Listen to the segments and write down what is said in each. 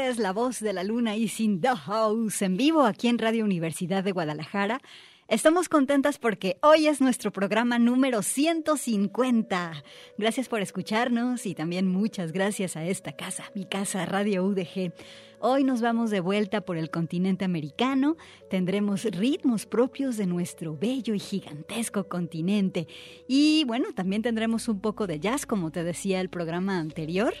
Tardes, la voz de la luna y sin the house en vivo aquí en Radio Universidad de Guadalajara. Estamos contentas porque hoy es nuestro programa número 150. Gracias por escucharnos y también muchas gracias a esta casa, mi casa Radio UDG. Hoy nos vamos de vuelta por el continente americano, tendremos ritmos propios de nuestro bello y gigantesco continente y bueno, también tendremos un poco de jazz como te decía el programa anterior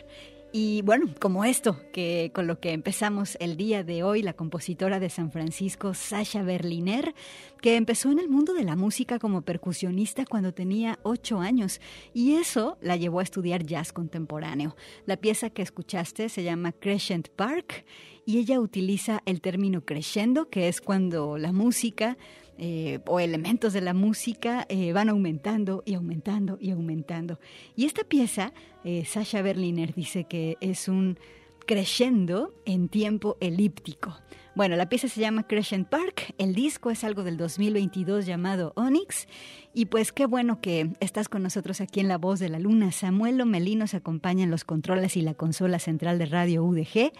y bueno, como esto, que con lo que empezamos el día de hoy, la compositora de San Francisco, Sasha Berliner, que empezó en el mundo de la música como percusionista cuando tenía ocho años, y eso la llevó a estudiar jazz contemporáneo. La pieza que escuchaste se llama Crescent Park, y ella utiliza el término crescendo, que es cuando la música eh, o elementos de la música eh, van aumentando y aumentando y aumentando. Y esta pieza, eh, Sasha Berliner dice que es un crescendo en tiempo elíptico. Bueno, la pieza se llama Crescent Park, el disco es algo del 2022 llamado Onyx y pues qué bueno que estás con nosotros aquí en La Voz de la Luna. Samuel Lomelí nos acompaña en los controles y la consola central de Radio UDG.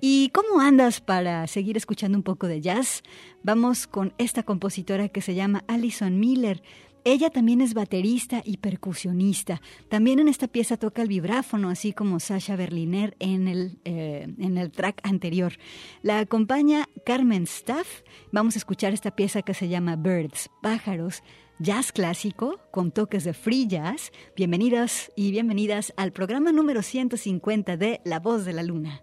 ¿Y cómo andas para seguir escuchando un poco de jazz? Vamos con esta compositora que se llama Alison Miller. Ella también es baterista y percusionista. También en esta pieza toca el vibráfono, así como Sasha Berliner en el, eh, en el track anterior. La acompaña Carmen Staff. Vamos a escuchar esta pieza que se llama Birds, pájaros, jazz clásico con toques de free jazz. Bienvenidos y bienvenidas al programa número 150 de La Voz de la Luna.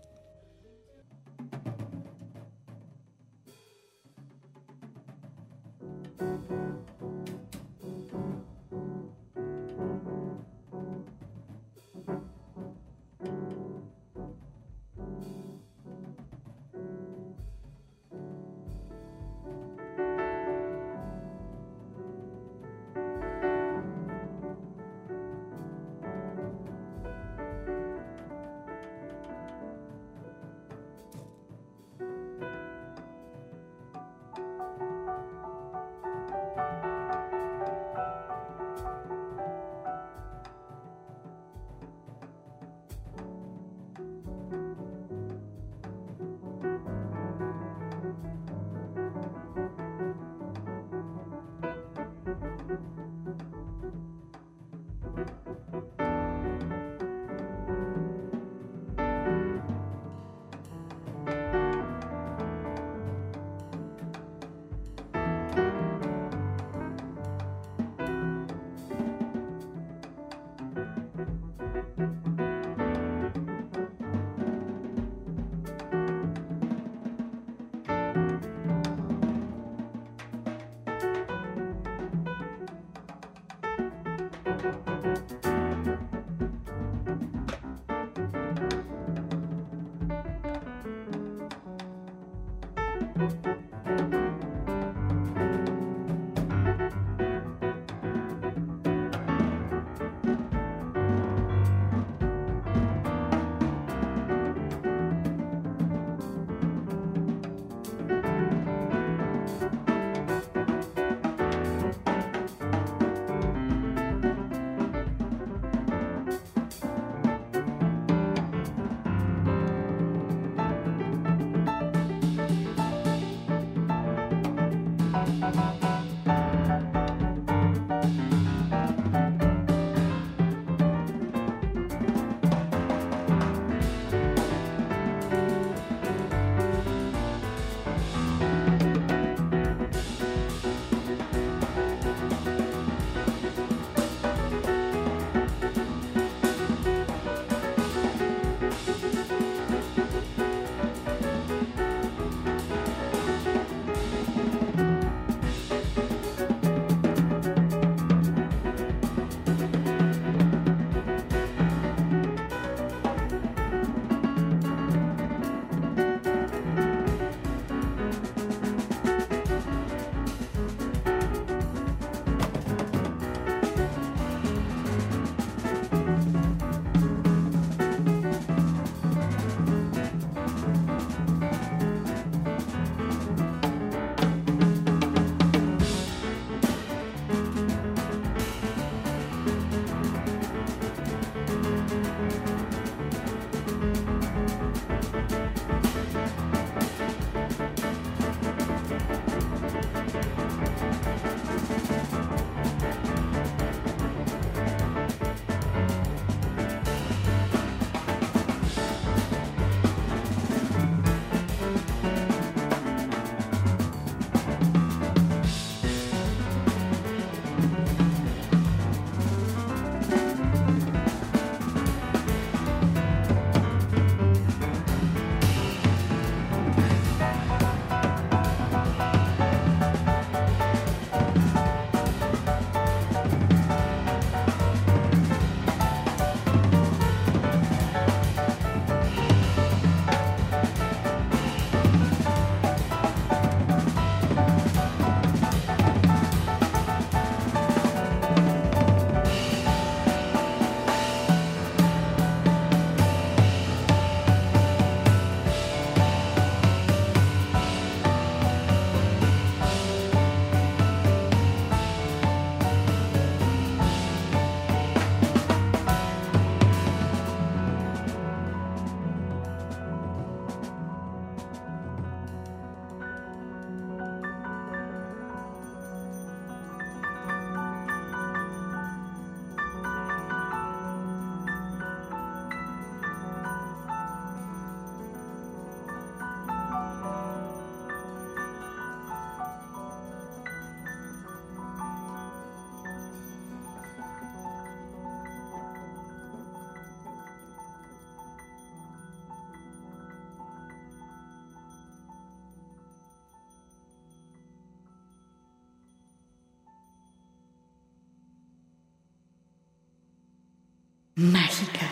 Mágica.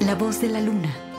La voz de la luna.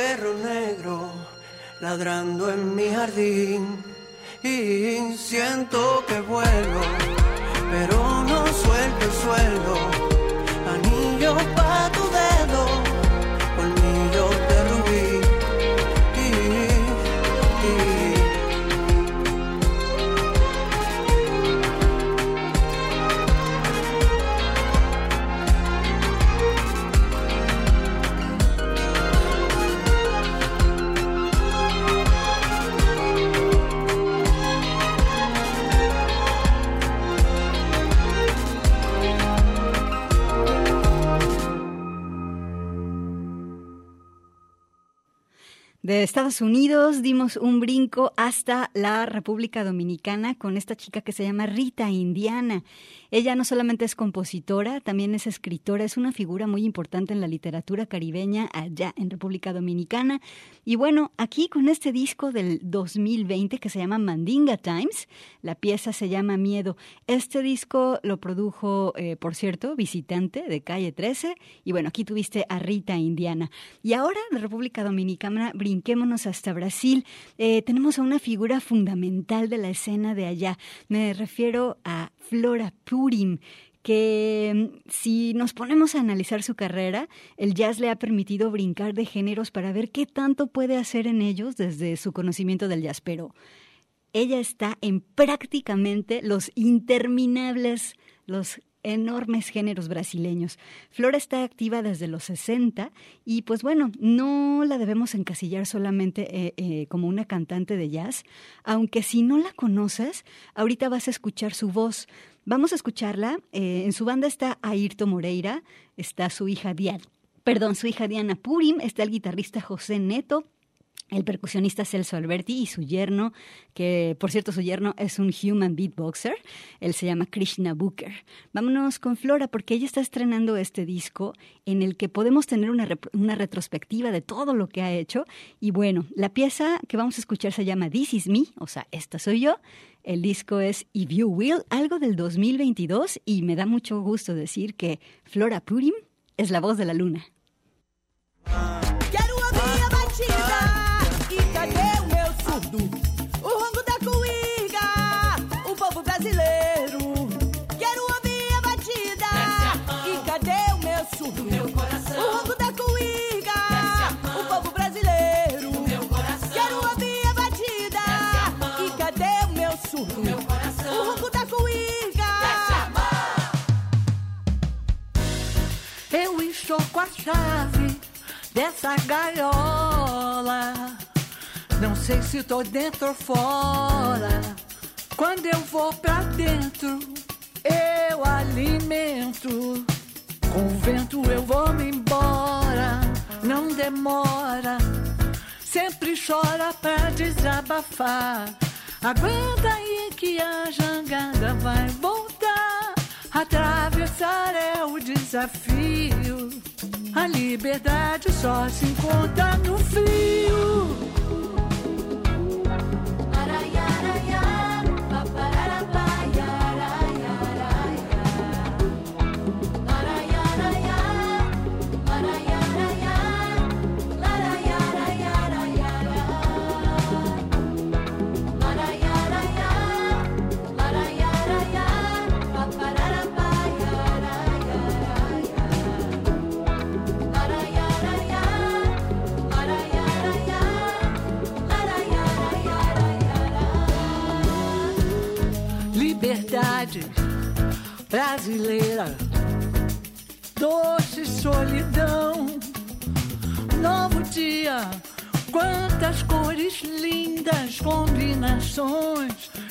perro negro ladrando en mi jardín. Y siento que vuelo, pero no suelto el suelo. De Estados Unidos dimos un brinco hasta la República Dominicana con esta chica que se llama Rita Indiana. Ella no solamente es compositora, también es escritora, es una figura muy importante en la literatura caribeña allá en República Dominicana. Y bueno, aquí con este disco del 2020 que se llama Mandinga Times, la pieza se llama Miedo. Este disco lo produjo, eh, por cierto, Visitante de Calle 13. Y bueno, aquí tuviste a Rita Indiana. Y ahora de República Dominicana, brinquémonos hasta Brasil. Eh, tenemos a una figura fundamental de la escena de allá. Me refiero a Flora Que mm, si nos ponemos a analizar su carrera, el jazz le ha permitido brincar de géneros para ver qué tanto puede hacer en ellos desde su conocimiento del jazz, pero ella está en prácticamente los interminables, los enormes géneros brasileños. Flora está activa desde los 60 y pues bueno, no la debemos encasillar solamente eh, eh, como una cantante de jazz, aunque si no la conoces, ahorita vas a escuchar su voz. Vamos a escucharla. Eh, en su banda está Ayrto Moreira, está su hija Diana, perdón, su hija Diana Purim, está el guitarrista José Neto, el percusionista Celso Alberti y su yerno, que por cierto su yerno es un human beatboxer, él se llama Krishna Booker. Vámonos con Flora porque ella está estrenando este disco en el que podemos tener una, una retrospectiva de todo lo que ha hecho y bueno, la pieza que vamos a escuchar se llama This Is Me, o sea, esta soy yo. El disco es If You Will, algo del 2022 y me da mucho gusto decir que Flora Purim es la voz de la luna. Com a chave dessa gaiola. Não sei se tô dentro ou fora. Quando eu vou pra dentro, eu alimento. Com o vento eu vou me embora. Não demora. Sempre chora pra desabafar. Aguenta aí que a jangada vai voltar. Atravessar é o desafio. A liberdade só se encontra no frio.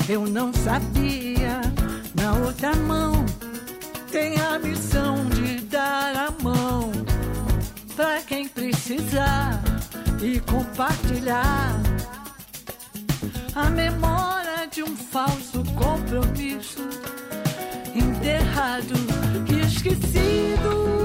Eu não sabia. Na outra mão tem a missão de dar a mão para quem precisar e compartilhar a memória de um falso compromisso enterrado e esquecido.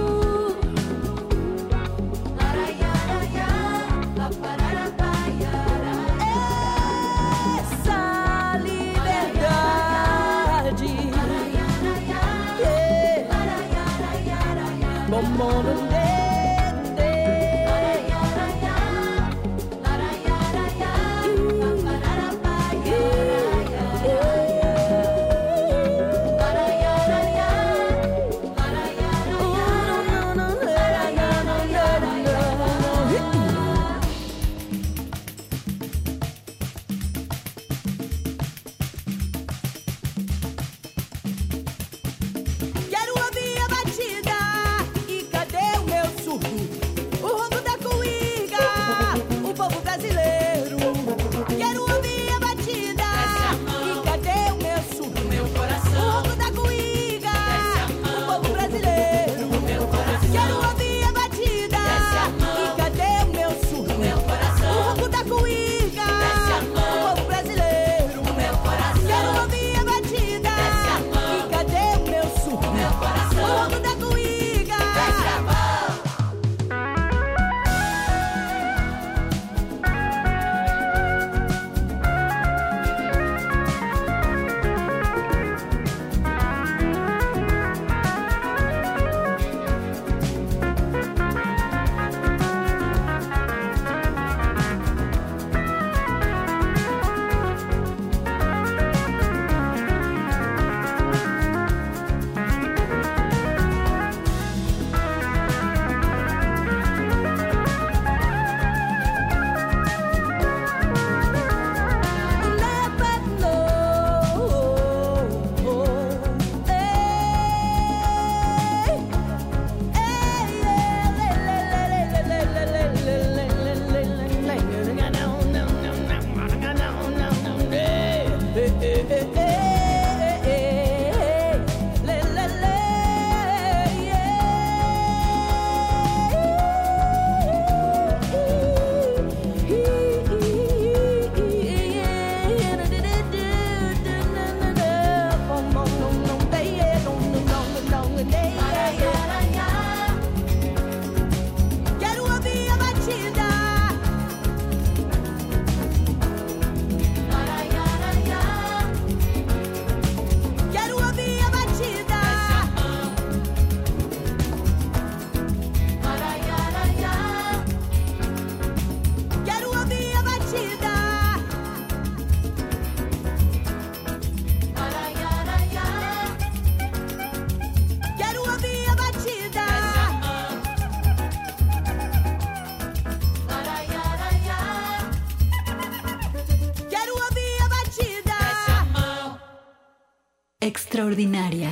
Extraordinaria.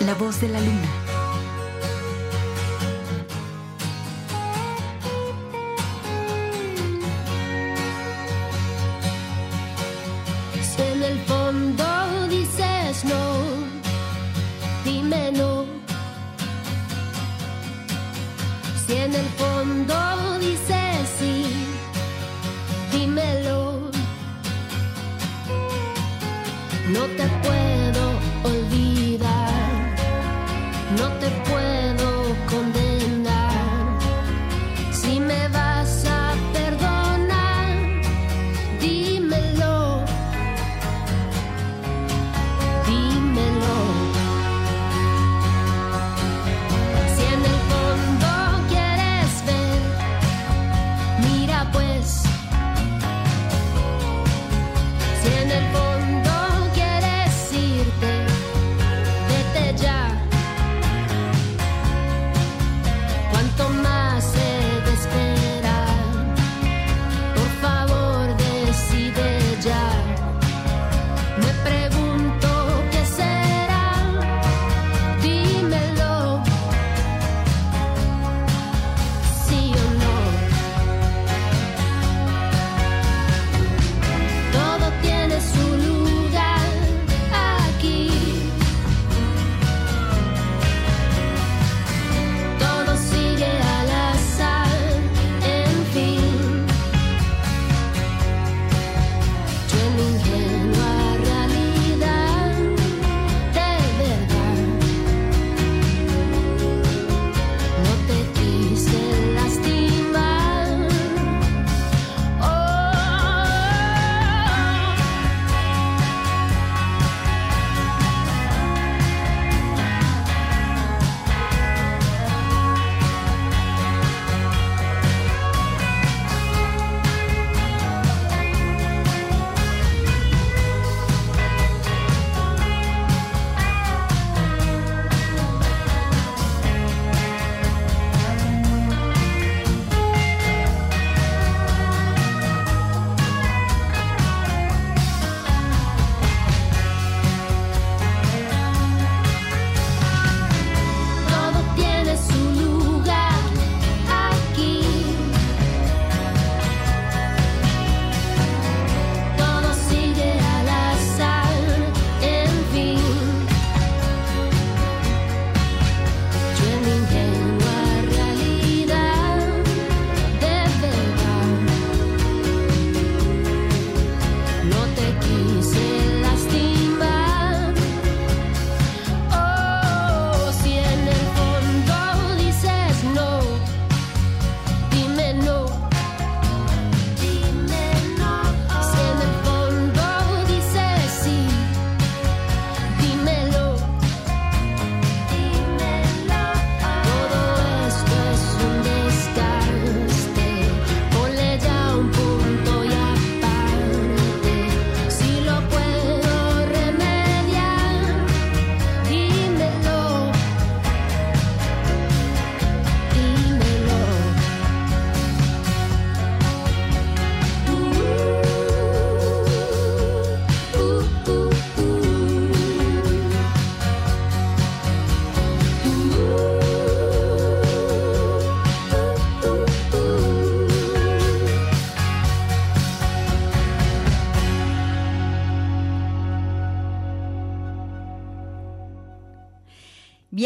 La voz de la luna.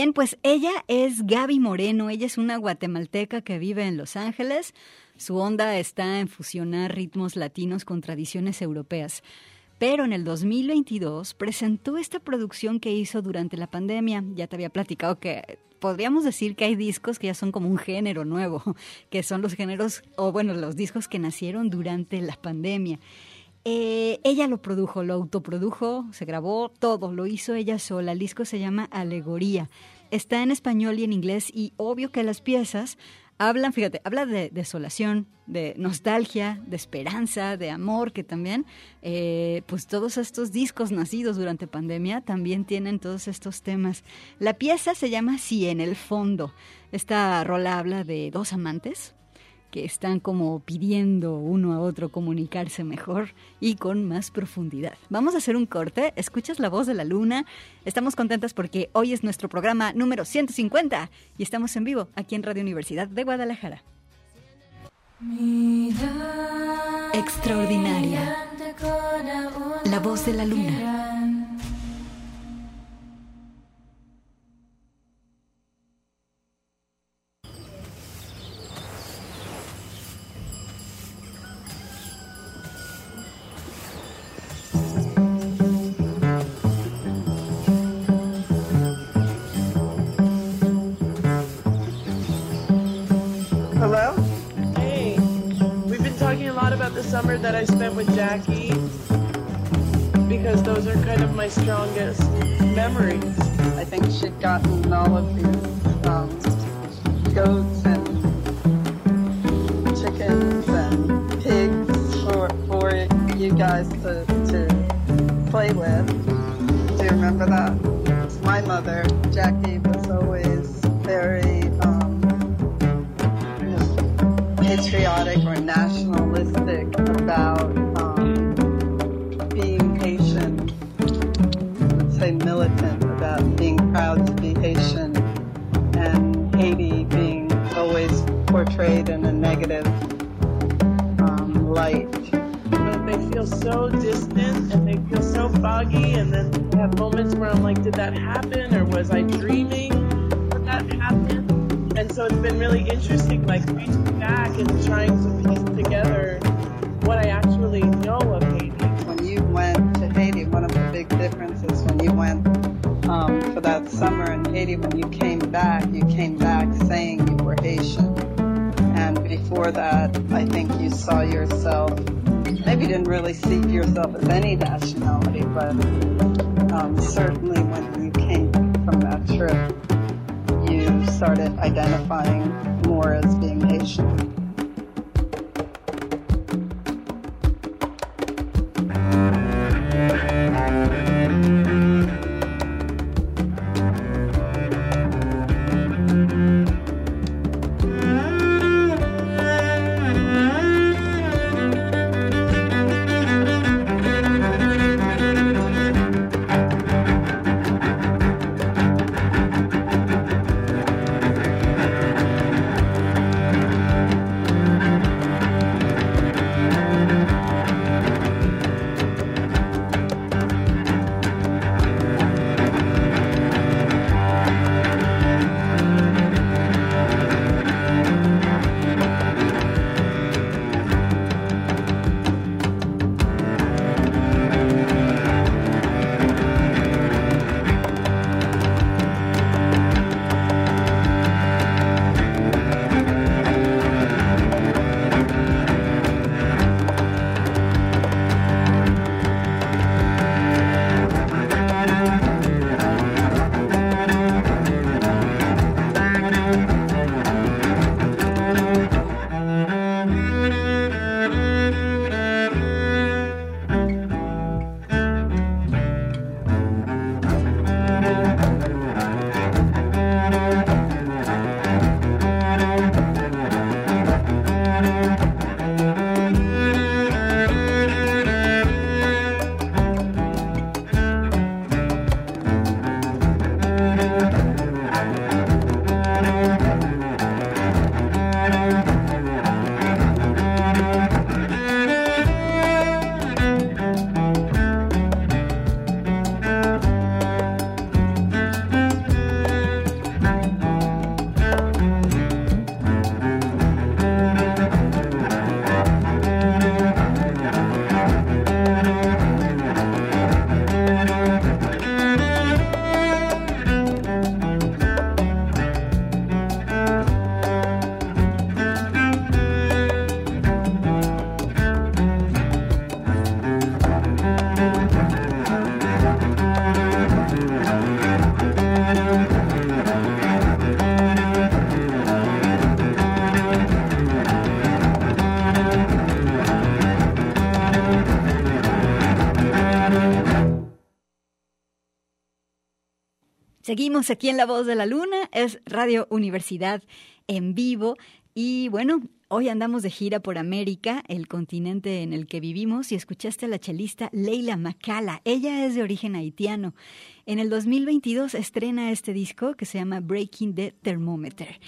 Bien, pues ella es Gaby Moreno, ella es una guatemalteca que vive en Los Ángeles. Su onda está en fusionar ritmos latinos con tradiciones europeas. Pero en el 2022 presentó esta producción que hizo durante la pandemia. Ya te había platicado que podríamos decir que hay discos que ya son como un género nuevo, que son los géneros, o bueno, los discos que nacieron durante la pandemia. Eh, ella lo produjo, lo autoprodujo, se grabó todo, lo hizo ella sola. El disco se llama Alegoría. Está en español y en inglés y obvio que las piezas hablan, fíjate, habla de desolación, de nostalgia, de esperanza, de amor, que también, eh, pues todos estos discos nacidos durante pandemia también tienen todos estos temas. La pieza se llama Si en el fondo. Esta rola habla de dos amantes que están como pidiendo uno a otro comunicarse mejor y con más profundidad. Vamos a hacer un corte, escuchas la voz de la luna, estamos contentas porque hoy es nuestro programa número 150 y estamos en vivo aquí en Radio Universidad de Guadalajara. Extraordinaria. La voz de la luna. Hello? Hey, we've been talking a lot about the summer that I spent with Jackie because those are kind of my strongest memories. I think she'd gotten all of these um, goats and chickens and pigs for, for you guys to, to play with. Do you remember that? My mother, Jackie, was always very patriotic or nationalistic about um, being Haitian let's say militant about being proud to be Haitian and Haiti being always portrayed in a negative um, light. But they feel so distant and they feel so foggy, and then have moments where I'm like, did that happen, or was I dreaming that that happened? And so it's been really interesting, like reaching back and trying to piece together what I actually know of Haiti. When you went to Haiti, one of the big differences when you went um, for that summer in Haiti, when you came back, you came back saying you were Haitian. And before that, I think you saw yourself, maybe you didn't really see yourself as any nationality, but um, certainly when you came from that trip, started identifying more as being Haitian. Seguimos aquí en La Voz de la Luna, es Radio Universidad en vivo y bueno, Hoy andamos de gira por América, el continente en el que vivimos, y escuchaste a la chelista Leila Macala. Ella es de origen haitiano. En el 2022 estrena este disco que se llama Breaking the Thermometer.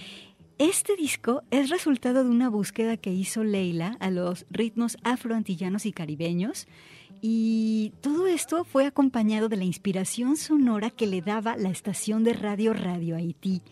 Este disco es resultado de una búsqueda que hizo Leila a los ritmos afroantillanos y caribeños. Y todo esto fue acompañado de la inspiración sonora que le daba la estación de radio Radio Haití.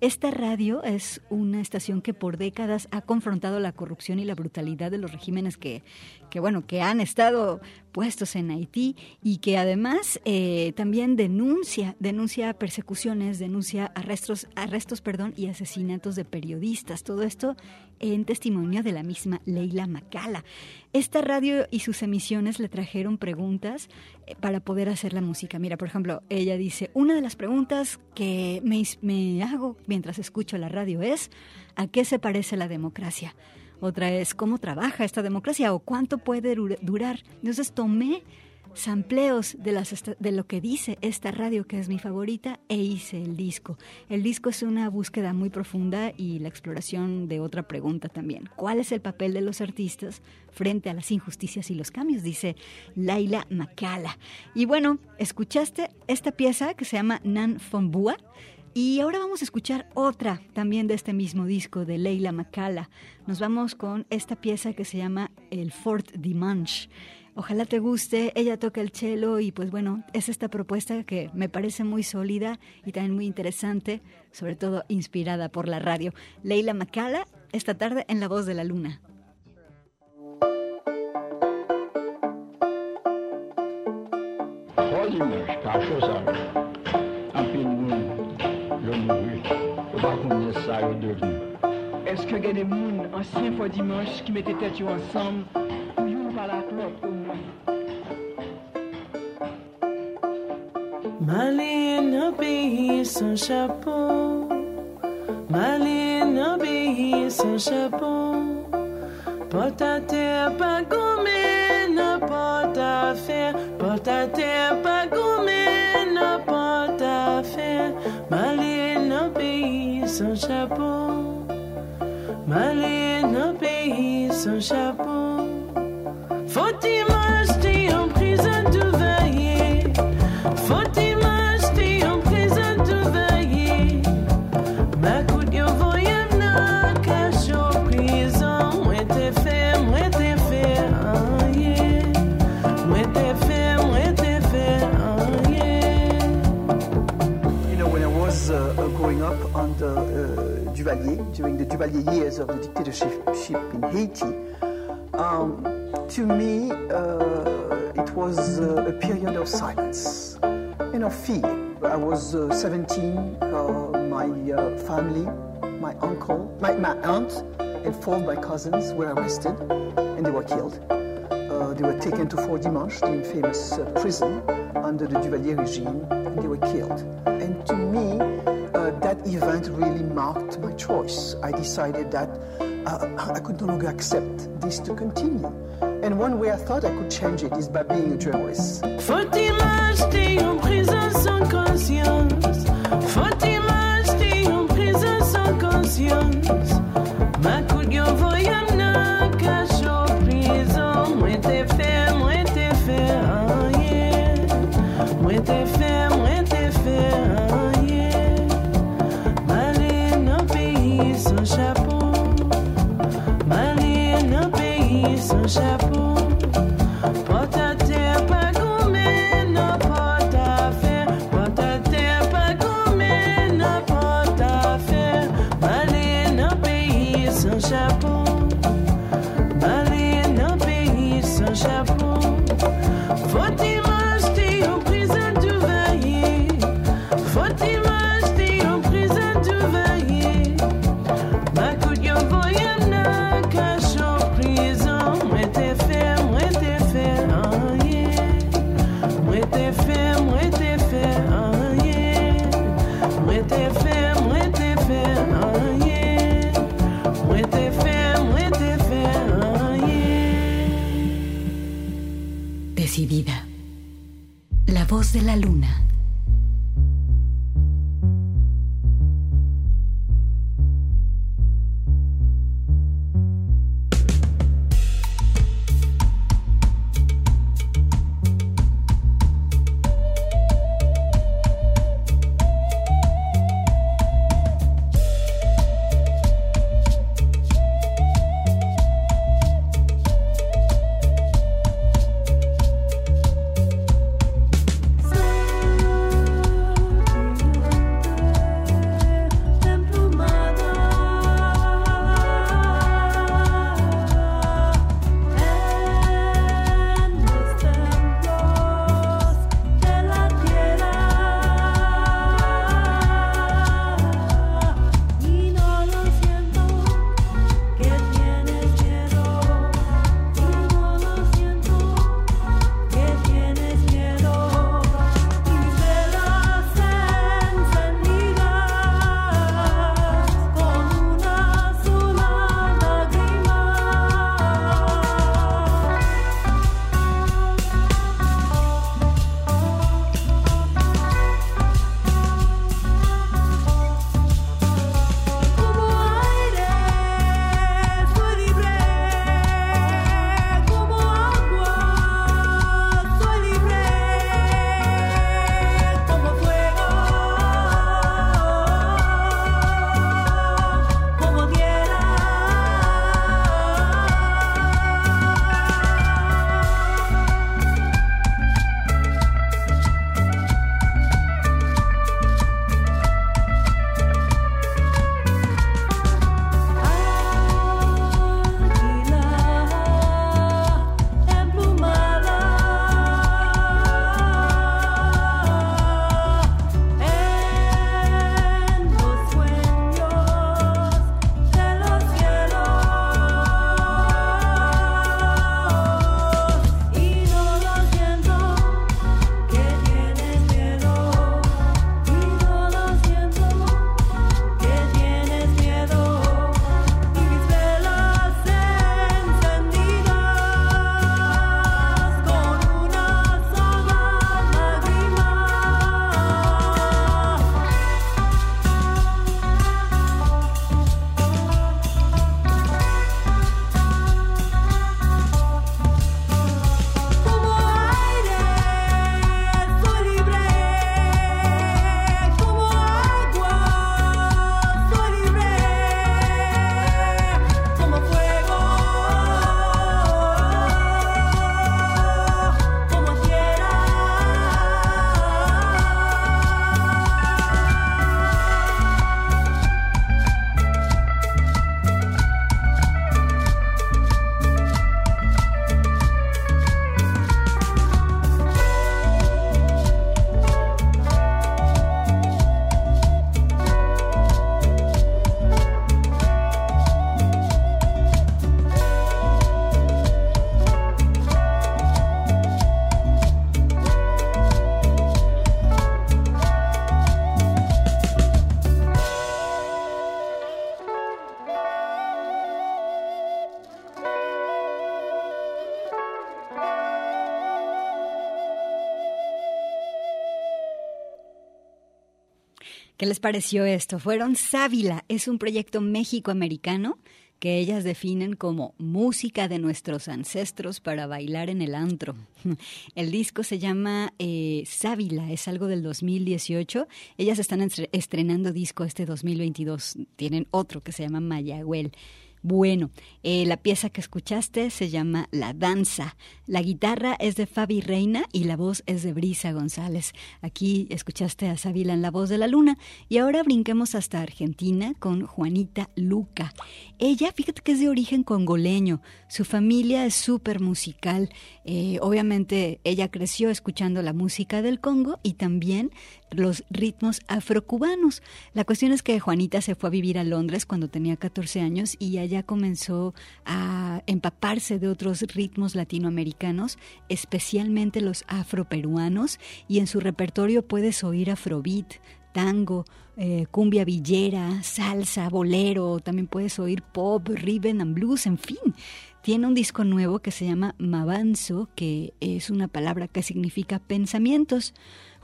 Esta radio es una estación que por décadas ha confrontado la corrupción y la brutalidad de los regímenes que, que bueno, que han estado puestos en Haití y que además eh, también denuncia, denuncia persecuciones, denuncia arrestos, arrestos perdón, y asesinatos de periodistas. Todo esto en testimonio de la misma Leila Macala. Esta radio y sus emisiones le trajeron preguntas eh, para poder hacer la música. Mira, por ejemplo, ella dice, una de las preguntas que me, me hago mientras escucho la radio es, ¿a qué se parece la democracia? Otra es cómo trabaja esta democracia o cuánto puede durar. Entonces tomé sampleos de, lo que dice esta radio que es mi favorita e hice el disco. El disco es una búsqueda muy profunda y la exploración de otra pregunta también. ¿Cuál es el papel de los artistas frente a las injusticias y los cambios? Dice Laila Macala. Y bueno, escuchaste esta pieza que se llama Nan Fombua y ahora vamos a escuchar otra también de este mismo disco de Leila Macala. Nos vamos con esta pieza que se llama El Fort Dimanche. Ojalá te guste, ella toca el cello y pues bueno, es esta propuesta que me parece muy sólida y también muy interesante, sobre todo inspirada por la radio. Leila Macala, esta tarde en La Voz de la Luna. Est-ce que gagne des moun, ancien fois dimanche, qui mettait tête ensemble, ou yon la clope au? Malin obéit son chapeau, Malin obéit son chapeau, porte à terre pas. Son chapeau. M'aller dans pays sans chapeau. During the Duvalier years of the dictatorship in Haiti, um, to me, uh, it was uh, a period of silence and of fear. I was uh, 17, uh, my uh, family, my uncle, my, my aunt, and four of my cousins were arrested and they were killed. Uh, they were taken to Fort Dimanche, the infamous prison under the Duvalier regime, and they were killed. And to event really marked my choice. I decided that uh, I could no longer accept this to continue. And one way I thought I could change it is by being a journalist. Les pareció esto? Fueron Sábila, es un proyecto méxico-americano que ellas definen como música de nuestros ancestros para bailar en el antro. El disco se llama eh, Sábila, es algo del 2018. Ellas están estre- estrenando disco este 2022. Tienen otro que se llama Mayagüel. Bueno, eh, la pieza que escuchaste se llama La Danza. La guitarra es de Fabi Reina y la voz es de Brisa González. Aquí escuchaste a Sábila en La Voz de la Luna y ahora brinquemos hasta Argentina con Juanita Luca. Ella, fíjate que es de origen congoleño. Su familia es súper musical. Eh, obviamente ella creció escuchando la música del Congo y también los ritmos afrocubanos. La cuestión es que Juanita se fue a vivir a Londres cuando tenía 14 años y allá comenzó a empaparse de otros ritmos latinoamericanos, especialmente los afroperuanos, y en su repertorio puedes oír afrobeat, tango, eh, cumbia villera, salsa, bolero, también puedes oír pop, rhythm and blues, en fin. Tiene un disco nuevo que se llama Mavanzo, que es una palabra que significa pensamientos.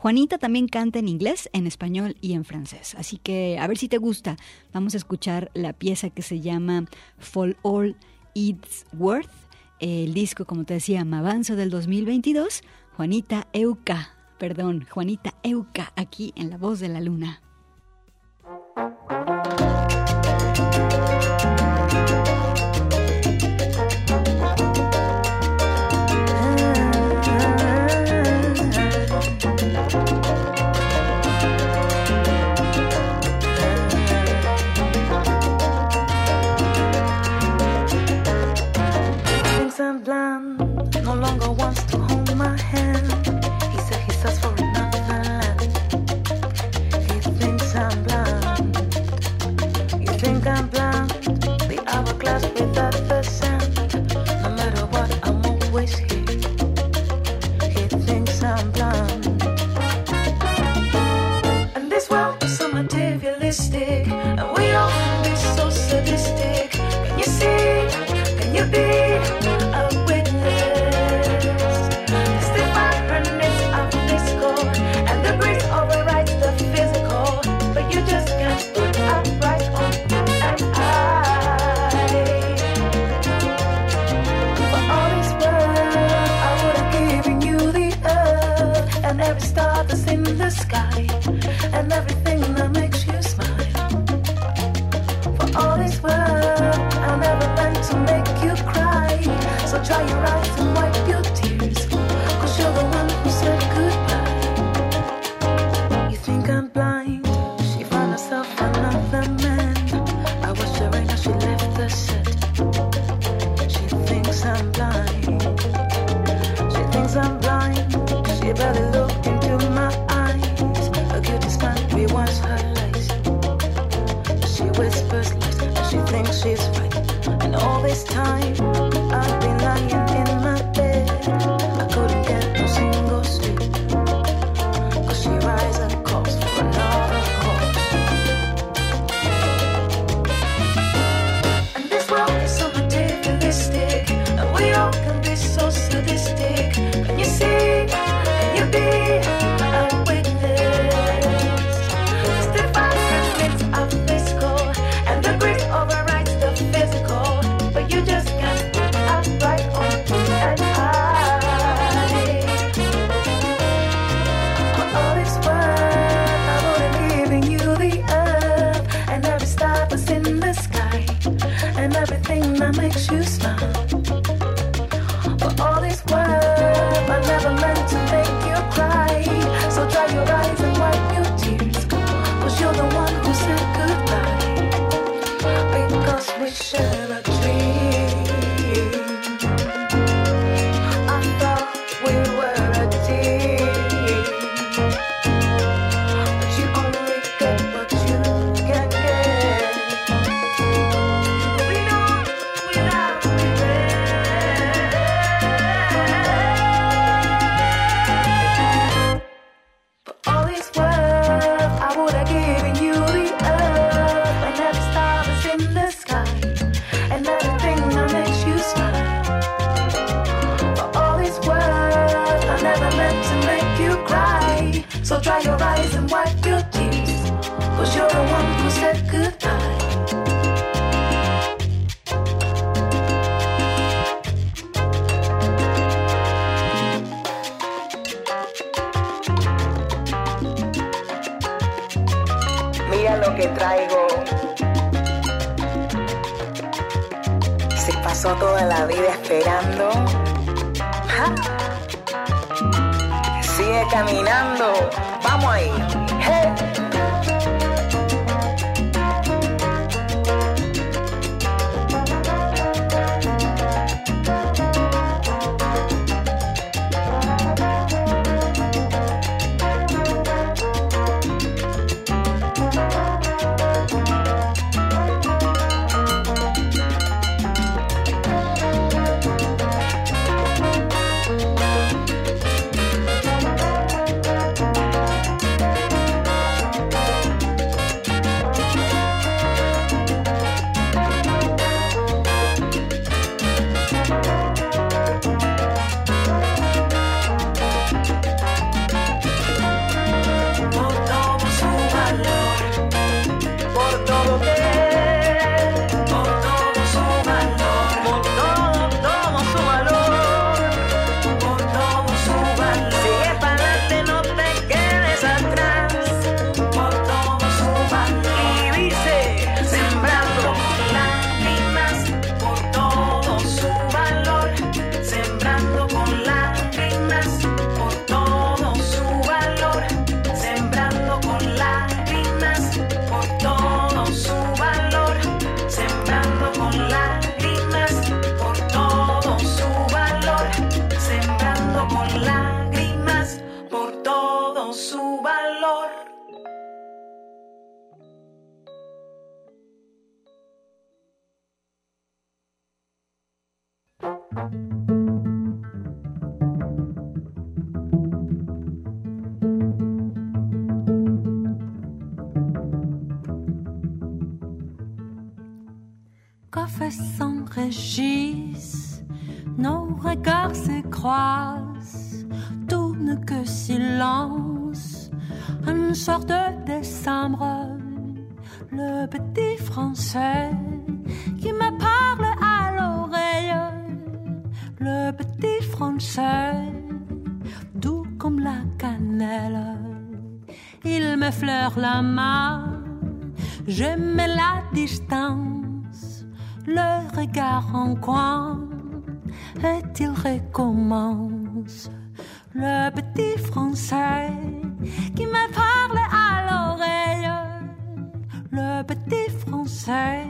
Juanita también canta en inglés, en español y en francés. Así que a ver si te gusta. Vamos a escuchar la pieza que se llama For All It's Worth. El disco, como te decía, Mavanzo del 2022. Juanita Euca, perdón, Juanita Euca, aquí en La Voz de la Luna. and bland no longer wants to De décembre, le petit français qui me parle à l'oreille, le petit français, doux comme la cannelle, il me fleure la main, je mets la distance, le regard en coin, et il recommence. Le petit français qui me parle à l'oreille, le petit français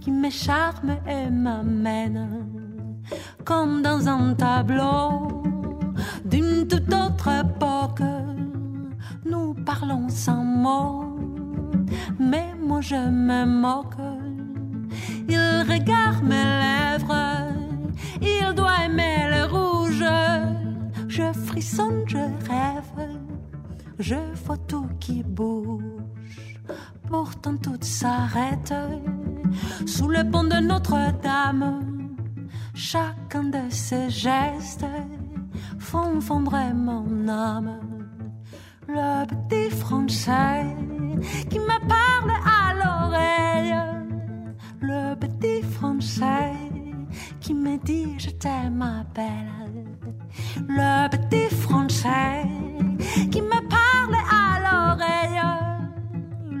qui me charme et m'amène comme dans un tableau d'une toute autre époque. Nous parlons sans mots, mais moi je me moque. Il regarde mes lèvres, il doit aimer le rouge. Je frissonne, je rêve, je vois tout qui bouge. Pourtant tout s'arrête sous le pont de Notre-Dame. Chacun de ces gestes font fondre mon âme. Le petit français qui me parle à l'oreille. Le petit français qui me dit je t'aime ma belle. Le petit français qui me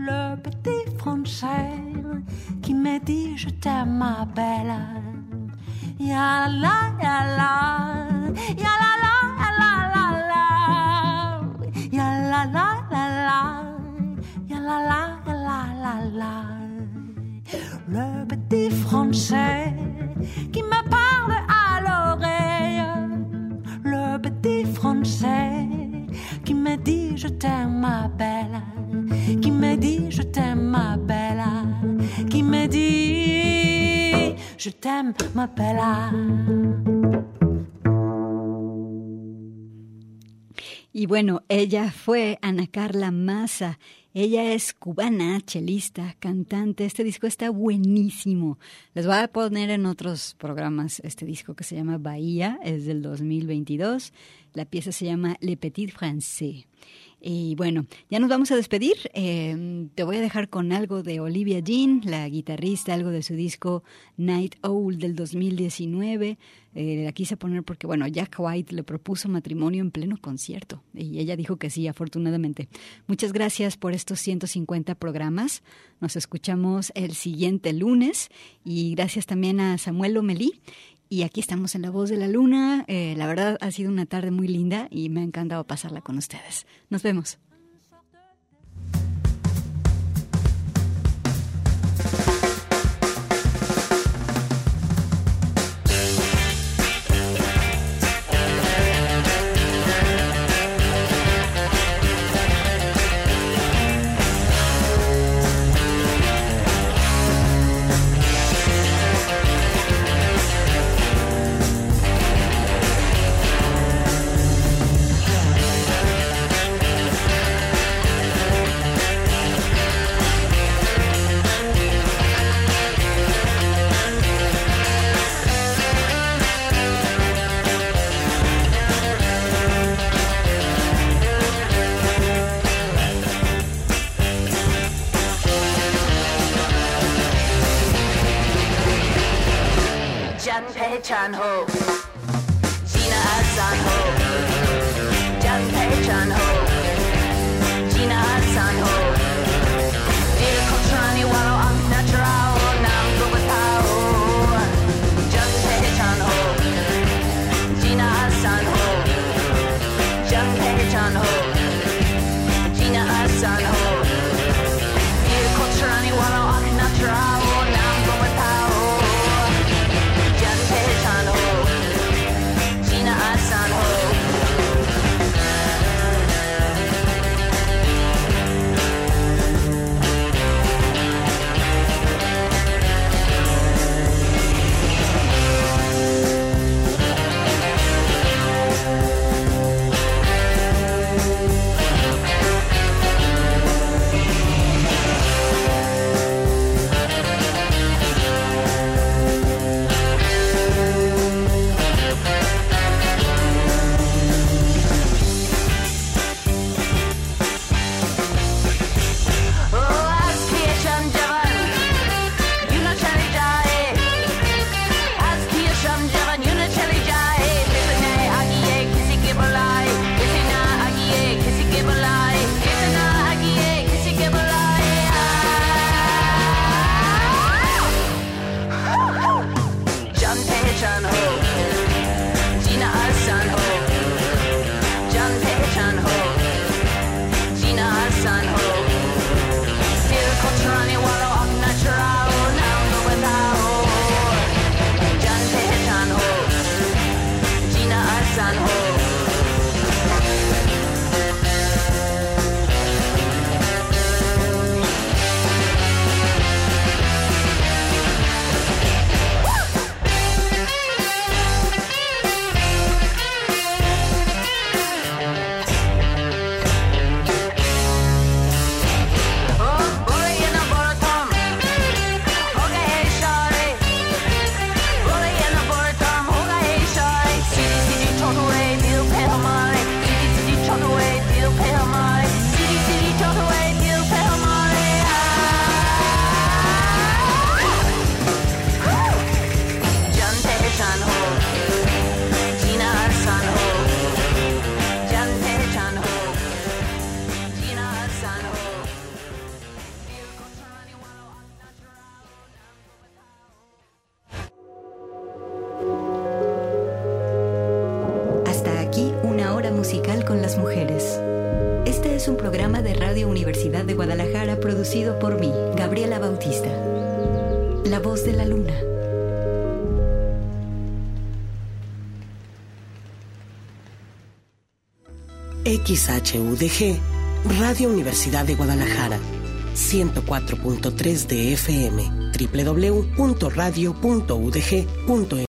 Le petit français qui me dit je t'aime ma belle. Ya la ya la, ya la la ya la la la, ya la la la la, ya la la la la la. Le petit français qui me parle à l'oreille, le petit français qui me dit je t'aime ma belle, qui me dit je t'aime ma bella, qui me dit je t'aime ma bella. Y bueno, ella fue Ana Carla Massa. Ella es cubana, chelista, cantante. Este disco está buenísimo. Les voy a poner en otros programas este disco que se llama Bahía, es del 2022. La pieza se llama Le Petit Français. Y bueno, ya nos vamos a despedir. Em, te voy a dejar con algo de Olivia Jean, la guitarrista, algo de su disco Night Owl del 2019. Eh, la quise poner porque, bueno, Jack White le propuso matrimonio en pleno concierto y ella dijo que sí, afortunadamente. Muchas gracias por estos 150 programas. Nos escuchamos el siguiente lunes y gracias también a Samuel Omelí y aquí estamos en La Voz de la Luna. Eh, la verdad ha sido una tarde muy linda y me ha encantado pasarla con ustedes. Nos vemos. manhole. can hurt. HUDG, Radio Universidad de Guadalajara, 104.3 de FM, www.radio.udg.mx.